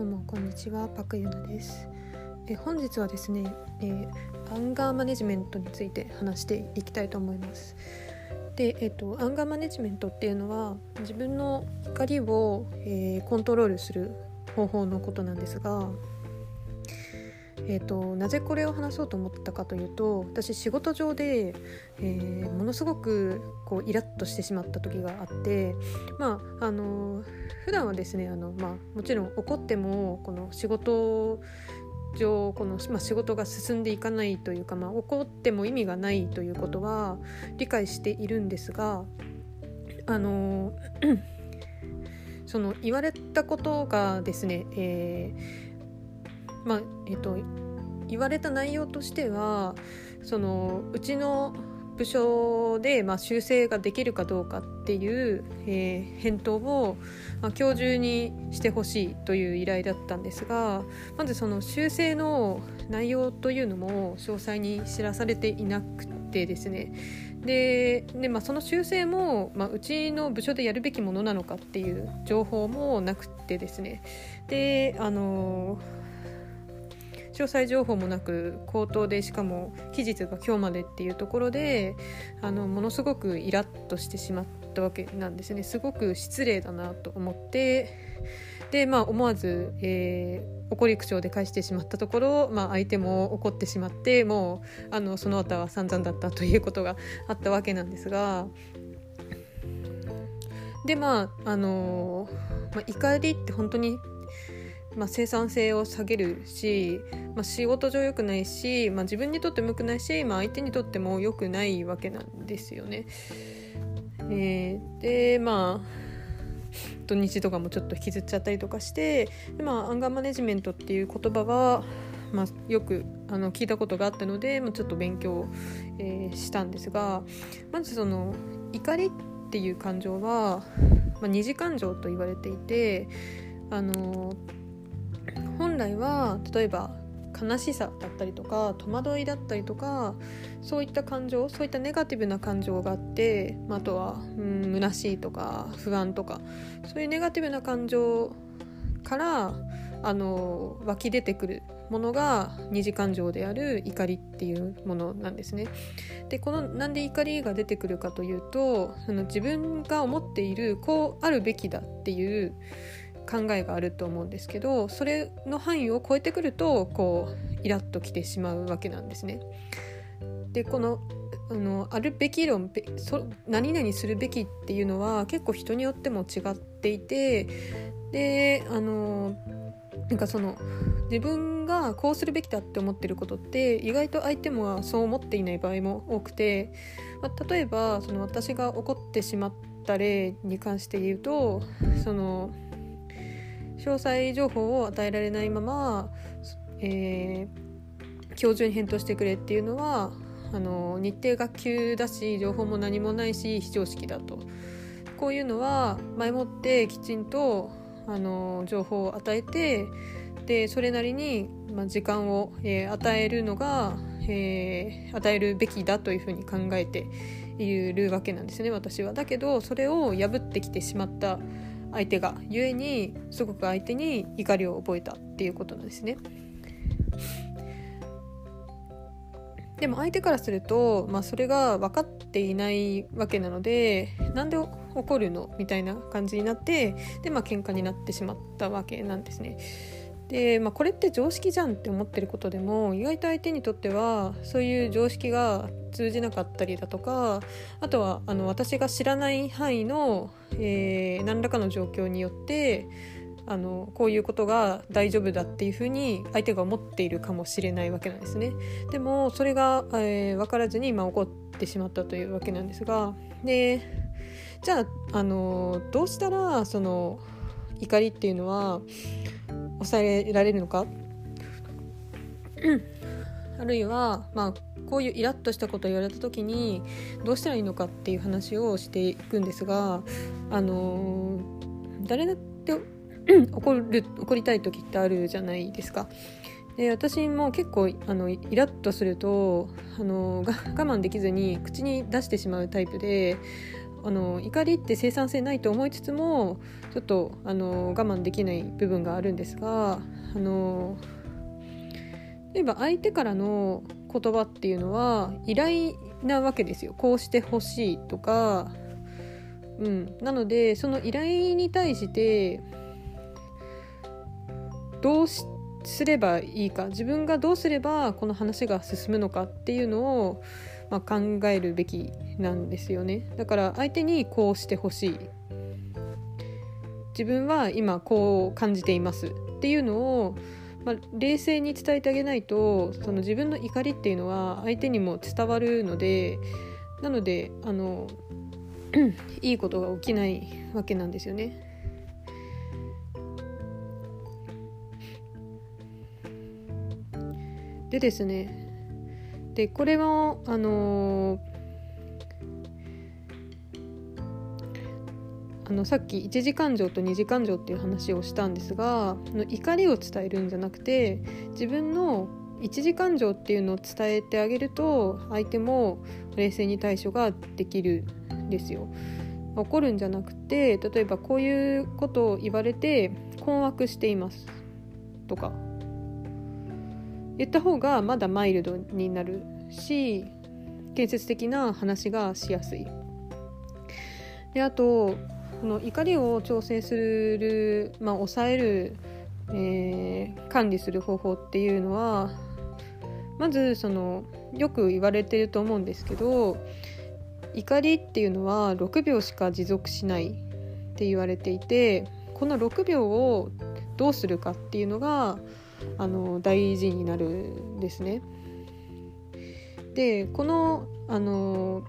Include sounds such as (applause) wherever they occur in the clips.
どうもこんにちはパクユナです。え本日はですね、えー、アンガーマネジメントについて話していきたいと思います。で、えーと、アンガーマネジメントっていうのは自分の怒りを、えー、コントロールする方法のことなんですがえーと、なぜこれを話そうと思ったかというと私仕事上で、えー、ものすごくこうイラッとしてしまった時があってまああの普段はですねあの、まあ、もちろん怒ってもこの仕事上この、まあ、仕事が進んでいかないというか、まあ、怒っても意味がないということは理解しているんですがあの (clears throat) その言われたことがですね、えー、まあえっ、と言われた内容としてはそのうちの部署で、まあ、修正ができるかどうかっていう、えー、返答を、まあ、今日中にしてほしいという依頼だったんですがまずその修正の内容というのも詳細に知らされていなくてですね。でで、まあ、その修正も、まあ、うちの部署でやるべきものなのかっていう情報もなくてですね。であのー詳細情報もなく口頭でしかも期日が今日までっていうところであのものすごくイラッとしてしまったわけなんですね。すごく失礼だなと思って。でまあ思わず、えー、怒り口調で返してしまったところ、まあ、相手も怒ってしまってもうあのその後は散々だったということがあったわけなんですが。でまああのまあ、怒りって本当にまあ、生産性を下げるし、まあ、仕事上良くないし、まあ、自分にとっても良くないし、まあ、相手にとっても良くないわけなんですよね。えー、でまあ土日とかもちょっと引きずっちゃったりとかしてで、まあ、アンガーマネジメントっていう言葉は、まあ、よくあの聞いたことがあったので、まあ、ちょっと勉強、えー、したんですがまずその怒りっていう感情は、まあ、二次感情と言われていてあの本来は例えば悲しさだったりとか戸惑いだったりとかそういった感情そういったネガティブな感情があって、あ、あとはうん虚しいとか不安とかそういうネガティブな感情からあの湧き出てくるものが二次感情である怒りっていうものなんですね。でこのなんで怒りが出てくるかというとその自分が思っているこうあるべきだっていう考えがあると思うんですけどそれの範囲を超えてくるとこうイラッときてしまうわけなんですね。でこのあのあるべき論そ何々するべきっていうのは結構人によっても違っていてであのなんかその自分がこうするべきだって思ってることって意外と相手もそう思っていない場合も多くて、まあ、例えばその私が怒ってしまった例に関して言うとその詳細情報を与えられないまま、えー、今日中に返答してくれっていうのはあの日程が急だし情報も何もないし非常識だとこういうのは前もってきちんとあの情報を与えてでそれなりに、まあ、時間を、えー、与えるのが、えー、与えるべきだというふうに考えているわけなんですね私は。だけどそれを破ってきてしまった相手がゆえにすごく相手に怒りを覚えたっていうことなんですね。でも相手からすると、まあ、それが分かっていないわけなのでなんで怒るのみたいな感じになってで、まあ喧嘩になってしまったわけなんですね。で、まあ、これって常識じゃんって思ってることでも意外と相手にとってはそういう常識が通じなかったりだとかあとはあの私が知らない範囲の、えー、何らかの状況によってあのこういうことが大丈夫だっていうふうに相手が思っているかもしれないわけなんですね。でもそれが、えー、分からずに、まあ、起こってしまったというわけなんですがでじゃあ、あのどうしたらその怒りっていうのは抑えられるのか、あるいは、まあ、こういうイラッとしたことを言われた時にどうしたらいいのかっていう話をしていくんですが、あのー、誰だって怒る怒りたい時ってあるじゃないですか。で私も結構あのイラッとするとあの我慢できずに口に出してしまうタイプであの怒りって生産性ないと思いつつもちょっとあの我慢できない部分があるんですがあの例えば相手からの言葉っていうのは依頼なわけですよ。こうしてほしいとか、うん、なのでその依頼に対してどうすればいいか。自分がどうすればこの話が進むのかっていうのを、まあ、考えるべきなんですよね。だから相手にこうしてほしい。自分は今こう感じています。っていうのを、まあ、冷静に伝えてあげないとその自分の怒りっていうのは相手にも伝わるのでなのであの (clears throat) いいことが起きないわけなんですよね。でですねでこれもあのーあのさっき一次感情と二次感情っていう話をしたんですがの怒りを伝えるんじゃなくて自分の一次感情っていうのを伝えてあげると相手も冷静に対処ができるんですよ。怒るんじゃなくて例えばこういうことを言われて困惑していますとか言った方がまだマイルドになるし建設的な話がしやすい。であとこの怒りを調整する、まあ、抑える、えー、管理する方法っていうのはまずそのよく言われてると思うんですけど怒りっていうのは6秒しか持続しないって言われていてこの6秒をどうするかっていうのがあの大事になるんですね。でこのあの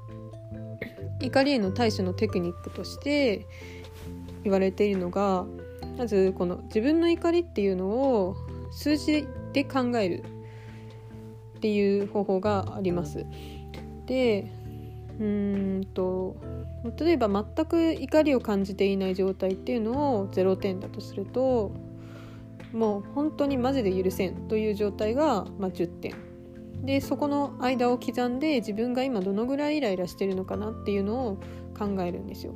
怒りへの対処のテクニックとして言われているのがまずこの自分の怒りっていうのを数字で考えるっていう方法があります。でうんと例えば全く怒りを感じていない状態っていうのを0点だとするともう本当にマジで許せんという状態が、まあ、10点でそこの間を刻んで自分が今どのぐらいイライラしてるのかなっていうのを考えるんですよ。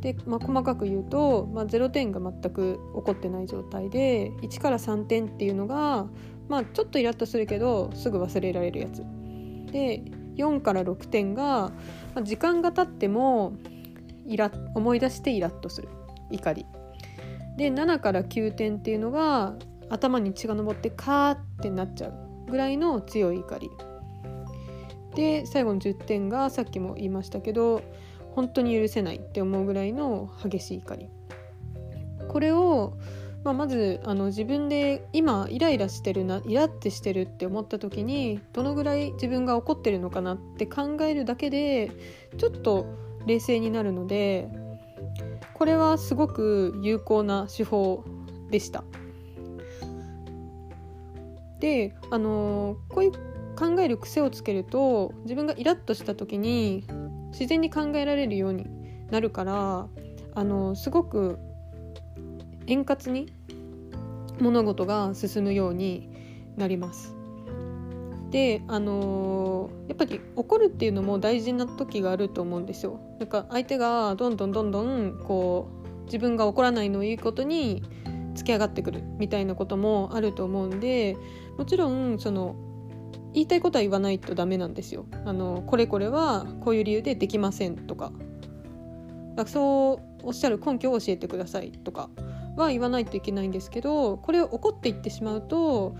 で、まあ、細かく言うと、まあ、0点が全く起こってない状態で1から3点っていうのが、まあ、ちょっとイラッとするけどすぐ忘れられるやつ。で4から6点が、まあ、時間が経ってもイラ思い出してイラッとする怒り。で7から9点っていうのが頭に血が上ってカーってなっちゃうぐらいの強い怒りで最後の10点がさっきも言いましたけど本当に許せないって思うぐらいの激しい怒りこれを、まあ、まずあの自分で今イライラしてるなイラってしてるって思った時にどのぐらい自分が怒ってるのかなって考えるだけでちょっと冷静になるのでこれはすごく有効な手法でした。であのこういう考える癖をつけると自分がイラッとした時に自然に考えられるようになるからあのすごく円滑に物事が進むようになります。であのやっぱり怒るっていうのも大事な時があると思うんですよ。なんか相手がどんどんどんどんこう自分が怒らないのをいいことに突き上がってくるみたいなこともあると思うんでもちろんその言いたいことは言わないとダメなんですよ。あのこれこれはこういう理由でできませんとかそうおっしゃる根拠を教えてくださいとかは言わないといけないんですけどこれを怒っていってしまうと、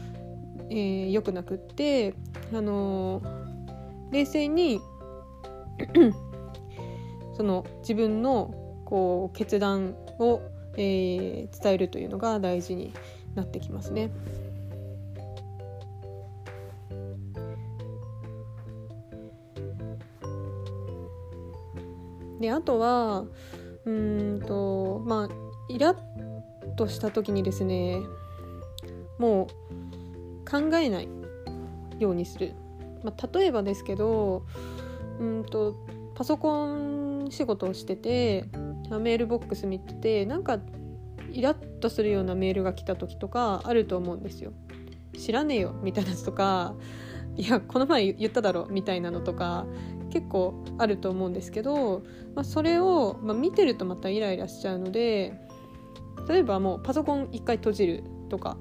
えー、くなくってあの冷静に (clears throat) その自分のこう決断を、えー、伝えるというのが大事になってきますね。であとはうんとまあイラッとした時にですねもう考えないようにする、まあ、例えばですけどうんとパソコン仕事をしててメールボックス見ててなんかイラッとするようなメールが来た時とかあると思うんですよ。知らねえよみたいなやつとか (laughs) いやこの前言っただろみたいなのとか結構あると思うんですけど、まあ、それを、まあ、見てるとまたイライラしちゃうので例えばもうパソコン一回閉じるとか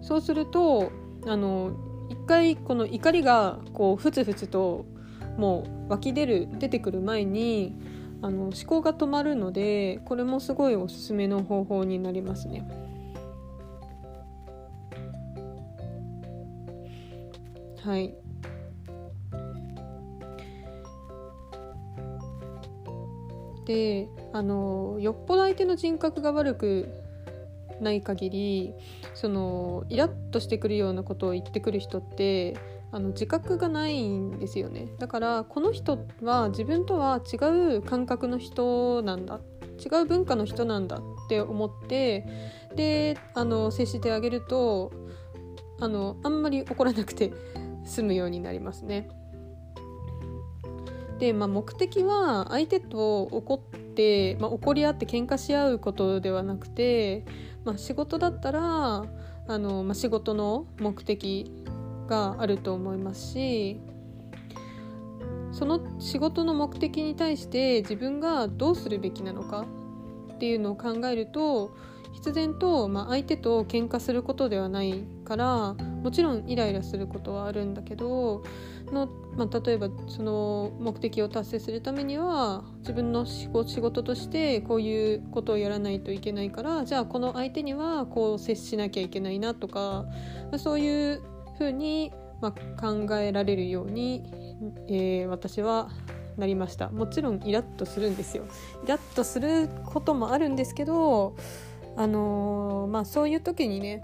そうするとあの一回この怒りがこうふつふつともう湧き出る出てくる前にあの思考が止まるのでこれもすごいおすすめの方法になりますね。はい。であのよっぽど相手の人格が悪くない限りそのイラッとしてくるようなことを言ってくる人ってあの自覚がないんですよねだからこの人は自分とは違う感覚の人なんだ違う文化の人なんだって思ってであの接してあげるとあのあんまり怒らなくて (laughs) 済むようになりますね。で、まあ、目的は相手と怒って、まあ、怒り合って喧嘩し合うことではなくて、まあ、仕事だったらあの、まあ、仕事の目的があると思いますしその仕事の目的に対して自分がどうするべきなのかっていうのを考えると必然と、まあ、相手と喧嘩することではないからもちろんイライラすることはあるんだけどの、まあ、例えばその目的を達成するためには自分の仕事としてこういうことをやらないといけないからじゃあこの相手にはこう接しなきゃいけないなとか、そういうふうに、まあ、考えられるように、えー、私はなりました。もちろんイラッとするんですよ。イラッとすることもあるんですけどあのー、まあそういう時にね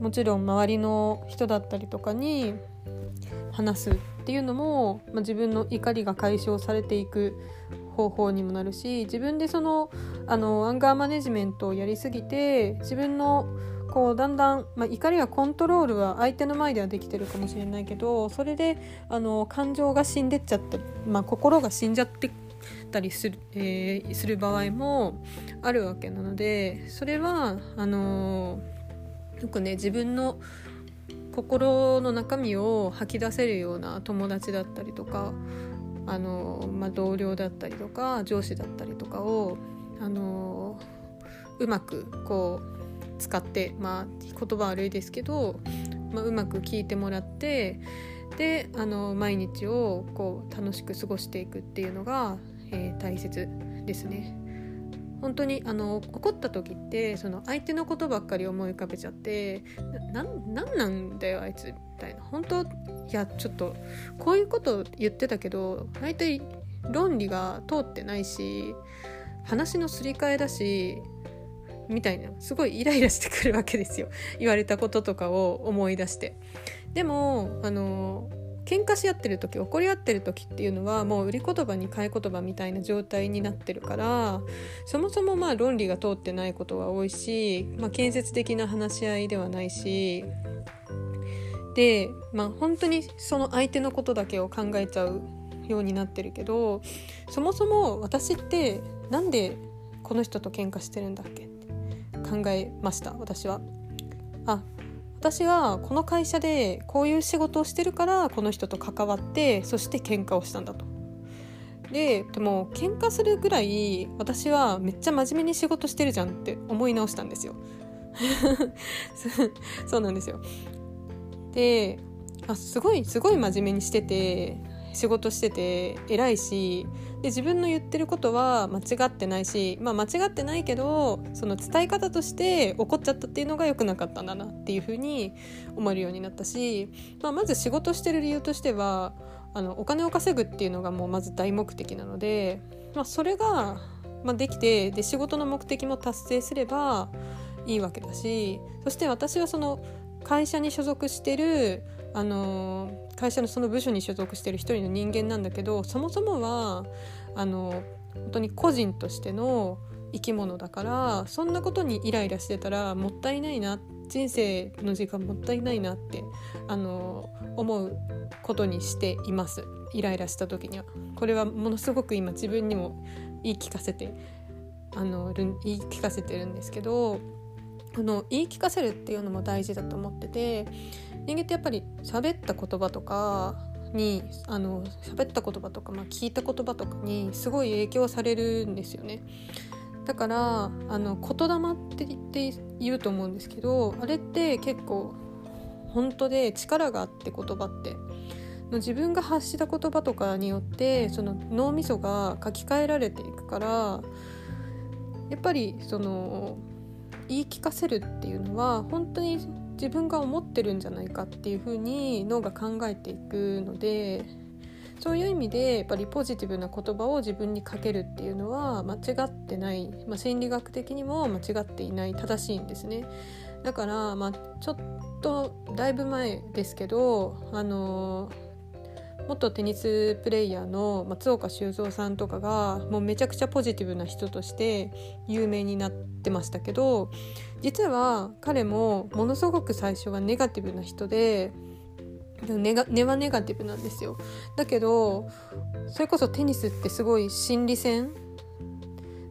もちろん周りの人だったりとかに話すっていうのも、まあ、自分の怒りが解消されていく方法にもなるし自分でそのあのアンガーマネジメントをやりすぎて自分のこうだんだん、まあ、怒りはコントロールは相手の前ではできてるかもしれないけどそれであの感情が死んでっちゃったり、まあ、心が死んじゃってたりする,、えー、する場合もあるわけなのでそれはあのよくね自分の心の中身を吐き出せるような友達だったりとかあの、まあ、同僚だったりとか上司だったりとかをあのうまくこう使ってまあ言葉悪いですけど、まあ、うまく聞いてもらってであの毎日をこう楽しく過ごしていくっていうのが、えー、大切ですね。本当にあの怒った時ってその相手のことばっかり思い浮かべちゃってななんなんだよあいつみたいな。本当いやちょっとこういうこと言ってたけど大体論理が通ってないし話のすり替えだしみたいな。すごいイライラしてくるわけですよ。言われたこととかを思い出して。でもあの喧嘩し合ってる時怒り合ってる時っていうのはもう売り言葉に買い言葉みたいな状態になってるからそもそもまあ論理が通ってないことが多いし、まあ、建設的な話し合いではないしで、まあ、本当にその相手のことだけを考えちゃうようになってるけどそもそも私ってなんでこの人と喧嘩してるんだっけって考えました私は。あ私はこの会社でこういう仕事をしてるからこの人と関わってそして喧嘩をしたんだと。ででも喧嘩するぐらい私はめっちゃ真面目に仕事してるじゃんって思い直したんですよ。(laughs) そうなんですよ。であすごいすごい真面目にしてて仕事してて偉いしで自分の言ってることは間違ってないし、まあ、間違ってないけどその伝え方として怒っちゃったっていうのが良くなかったんだなっていうふうに思えるようになったし、まあ、まず仕事してる理由としてはあのお金を稼ぐっていうのがもうまず大目的なので、まあ、それが、まあ、できてで仕事の目的も達成すればいいわけだしそして私はその会社に所属してるあの会社のその部署に所属してる一人の人間なんだけどそもそもはあの本当に個人としての生き物だからそんなことにイライラしてたらもったいないな人生の時間もったいないなってあの思うことにしていますイライラした時には。これはものすごく今自分にも言い聞かせてあの言い聞かせてるんですけどあの言い聞かせるっていうのも大事だと思ってて人間ってやっぱり喋った言葉とかにあの喋った言葉とか、まあ、聞いた言葉とかにすごい影響されるんですよね。だからあの言霊って言うと思うんですけどあれって結構本当で力があって言葉って自分が発した言葉とかによってその脳みそが書き換えられていくからやっぱりその言い聞かせるっていうのは本当に自分が思ってるんじゃないかっていうふうに脳が考えていくのでそういう意味でやっぱりポジティブな言葉を自分にかけるっていうのは間違ってない、まあ、心理学的にも間違っていない正しいんですね。だから、まあ、ちょっとだいぶ前ですけどあの元テニスプレーヤーの松岡修造さんとかがもうめちゃくちゃポジティブな人として有名になってましたけど実は彼もものすごく最初はネガティブな人で根が根はネガティブなんですよ。だけどそれこそテニスってすごい心理戦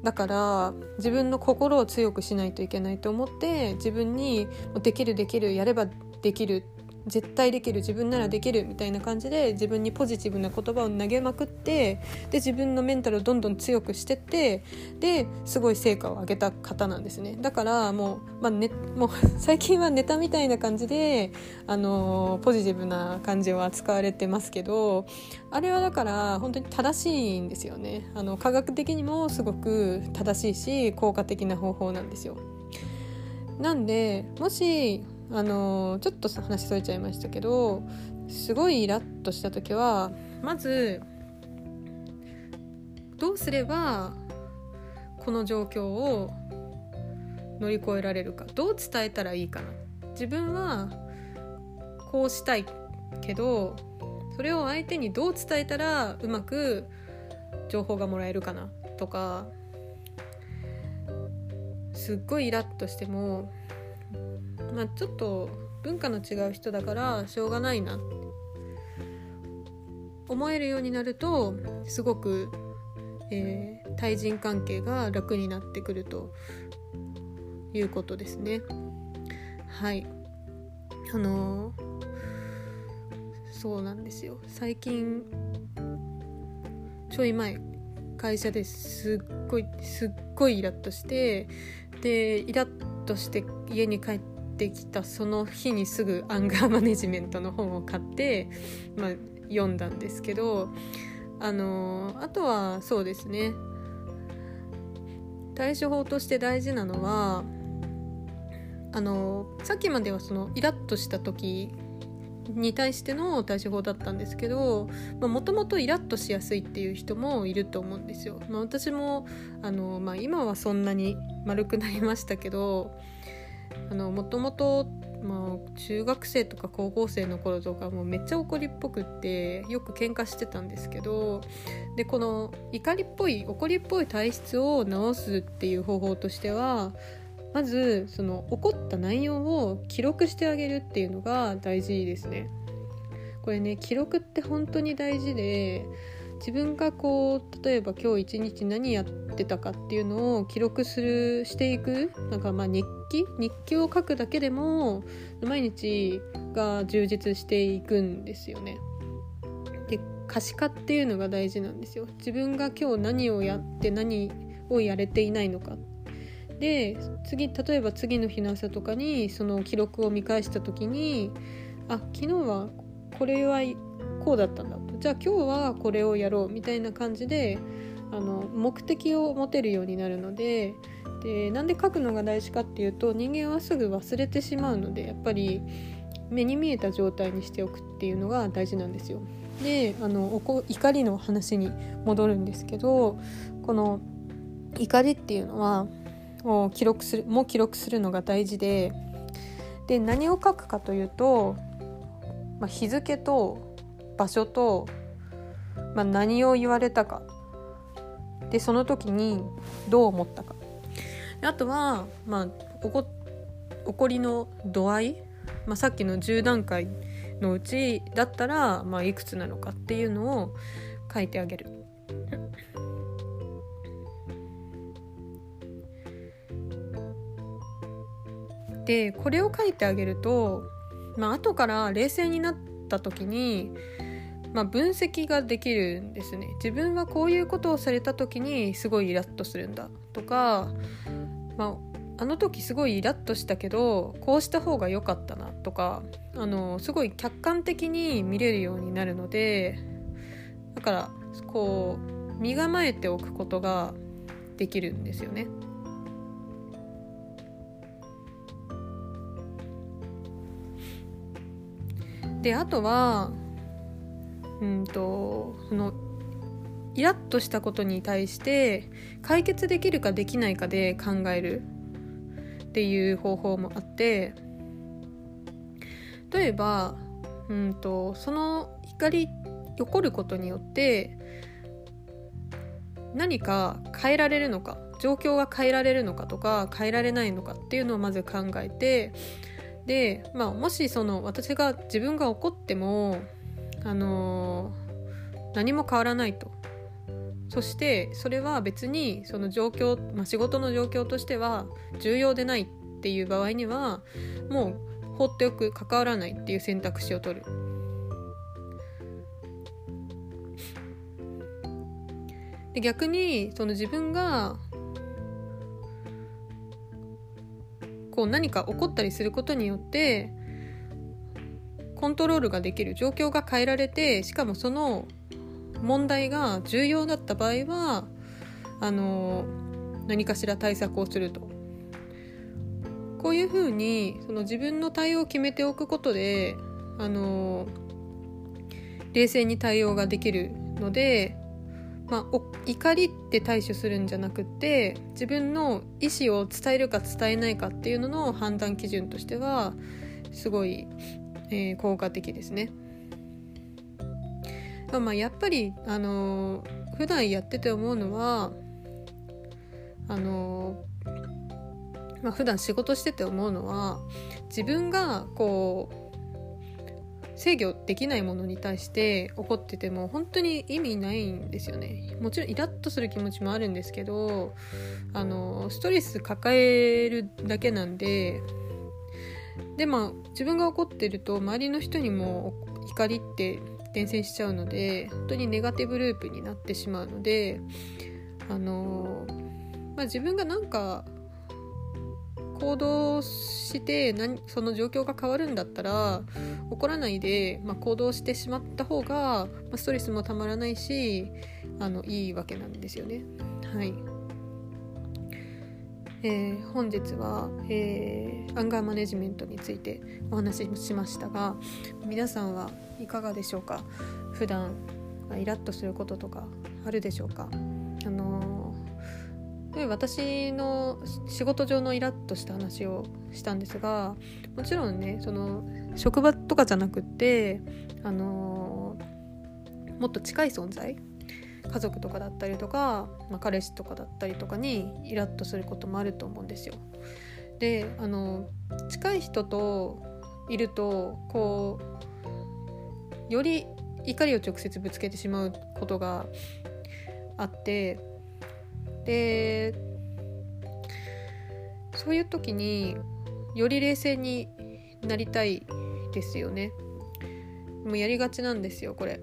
だから自分の心を強くしないといけないと思って自分にできるできるやればできる絶対できる自分ならできるみたいな感じで自分にポジティブな言葉を投げまくってで自分のメンタルをどんどん強くしてってですごい成果を上げた方なんですねだからもう,、まあね、もう (laughs) 最近はネタみたいな感じで、あのポジティブな感じを扱われてますけどあれはだから本当に正しいんですよねあの科学的にもすごく正しいし効果的な方法なんですよ。なんでもしあのちょっと話しそれちゃいましたけどすごいイラッとした時はまずどうすればこの状況を乗り越えられるか。どう伝えたらいいかな。自分はこうしたいけどそれを相手にどう伝えたらうまく情報がもらえるかなとかすっごいイラッとしてもまあ、ちょっと文化の違う人だからしょうがないな思えるようになるとすごく、えー、対人関係が楽になってくるということですね。はい。あのー、そうなんですよ。最近ちょい前会社ですっごいすっごいイラッとしてでイラッとして家に帰ってってきたその日にすぐアンガーマネジメントの本を買って、まあ、読んだんですけどあのあとはそうですね対処法として大事なのはあのさっきまではそのイラッとした時に対しての対処法だったんですけどもともとイラッとしやすいっていう人もいると思うんですよ。まあ、私もあの、まあ、今はそんなに丸くなりましたけどあのもともとまあ、中学生とか高校生の頃とかもうめっちゃ怒りっぽくってよく喧嘩してたんですけどでこの怒りっぽい怒りっぽい体質を直すっていう方法としてはまずその怒った内容を記録してあげるっていうのが大事ですね。これね記録って本当に大事で自分がこう例えば今日一日何やってたかっていうのを記録するしていくなんかまあ日記日記を書くだけでも毎日が充実していくんですよね。で可視化っていうのが大事なんですよ。自分が今日何をやって何をやれていないのかで次例えば次の日の朝とかにその記録を見返した時にあ昨日はこれはこうだったんだじゃあ今日はこれをやろうみたいな感じであの目的を持てるようになるのででなんで書くのが大事かっていうと人間はすぐ忘れてしまうのでやっぱり目に見えた状態にしておくっていうのが大事なんですよ。であの怒りの話に戻るんですけどこの怒りっていうのはもう記録するも記録するのが大事でで何を書くかというと、まあ、日付と場所と、まあ、何を言われたか。でその時にどう思ったか。あとは、まあ、怒怒りの度合い、まあ、さっきの10段階のうちだったら、まあ、いくつなのかっていうのを書いてあげる。でこれを書いてあげると、まあ後から冷静になった時に、まあ、分析ができるんですね自分はこういうことをされた時にすごいイラッとするんだとか、まあ、あの時すごいイラッとしたけどこうした方が良かったなとかあのすごい客観的に見れるようになるのでだからこう身構えておくことができるんですよね。であとはうんとそのイラッとしたことに対して解決できるかできないかで考えるっていう方法もあって例えばうんとその怒り起こることによって何か変えられるのか状況が変えられるのかとか変えられないのかっていうのをまず考えてで、まあ、もしその私が自分が怒っても、あのー、何も変わらないとそしてそれは別にその状況、まあ、仕事の状況としては重要でないっていう場合にはもう放っておく関わらないっていう選択肢を取る。で逆にその自分がこう何か起こったりすることによってコントロールができる状況が変えられてしかもその問題が重要だった場合はあの何かしら対策をすると。こういうふうにその自分の対応を決めておくことであの冷静に対応ができるのでまあ、怒りって対処するんじゃなくて自分の意思を伝えるか伝えないかっていうのの判断基準としてはすごい、えー、効果的ですね。まあ、やっぱり、あのー、普段やってて思うのはあのー、まあ、普段仕事してて思うのは自分がこう制御できないものに対して怒ってても本当に意味ないんですよねもちろんイラッとする気持ちもあるんですけどあのストレス抱えるだけなんででまあ自分が怒ってると周りの人にも怒りって伝染しちゃうので本当にネガティブループになってしまうのであの、まあ、自分がなんか行動して何その状況が変わるんだったら怒らないで、まあ、行動してしまった方が、まあ、ストレスもたまらないしあのいいわけなんですよね。はいえー、本日は、えー、アンガーマネジメントについてお話ししましたが皆さんはいかがでしょうか？普段イラッとすることとかあるでしょうか？あので私の仕事上のイラッとした話をしたんですがもちろんねその職場とかじゃなくってあのもっと近い存在家族とかだったりとか、まあ、彼氏とかだったりとかにイラッとすることもあると思うんですよ。であの近い人といるとこうより怒りを直接ぶつけてしまうことがあってでそういう時により冷静になりたいですよねもうやりがちなんですよこれ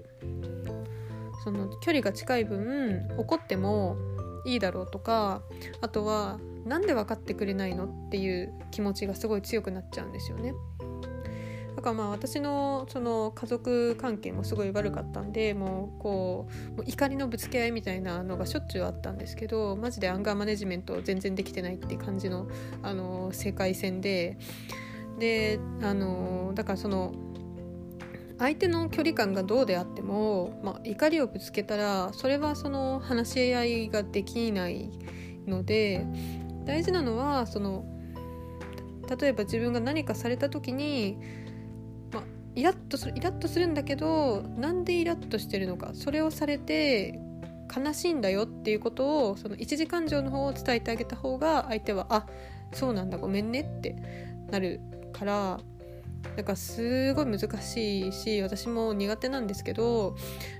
その距離が近い分怒ってもいいだろうとかあとは何で分かってくれないのっていう気持ちがすごい強くなっちゃうんですよね。だからまあ私のその家族関係もすごい悪かったんでもうこうもう怒りのぶつけ合いみたいなのがしょっちゅうあったんですけどマジでアンガーマネジメント全然できてないって感じのあの世界線でであのだからその相手の距離感がどうであっても、まあ、怒りをぶつけたらそれはその話し合いができないので大事なのはその例えば自分が何かされた時にまイラッとするイラッとするんだけどなんでイラッとしてるのかそれをされて悲しいんだよっていうことをその一時感情の方を伝えてあげた方が相手はあそうなんだごめんねってなるからだからすごい難しいし私も苦手なんですけど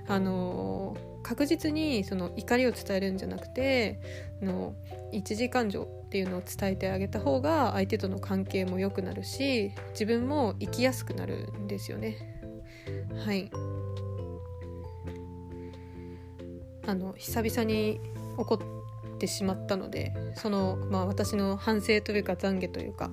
あの確実にその怒りを伝えるんじゃなくての一時感情っていうのを伝えてあげた方が相手との関係も良くなるし自分も生きやすくなるんですよね。はい。あの久々に怒ってしまったのでその、まあ、私の反省というか懺悔というか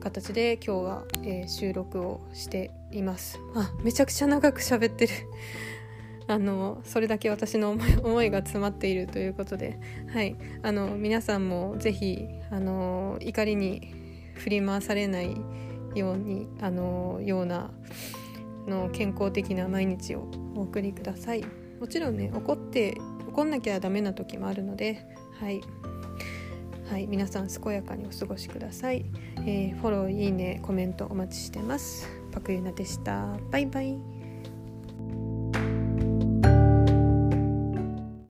形で今日は、えー、収録をしています。あめちゃくちゃ長く喋ってる。(laughs) あのそれだけ私の思いが詰まっているということで、はい、あの皆さんもぜひあの怒りに振り回されないようにあのようなの健康的な毎日をお送りください。もちろんね怒って怒んなきゃダメな時もあるのではい、はい、皆さん健やかにお過ごしください、えー、フォローいいねコメントお待ちしてます。パクユナでした。バイバイ。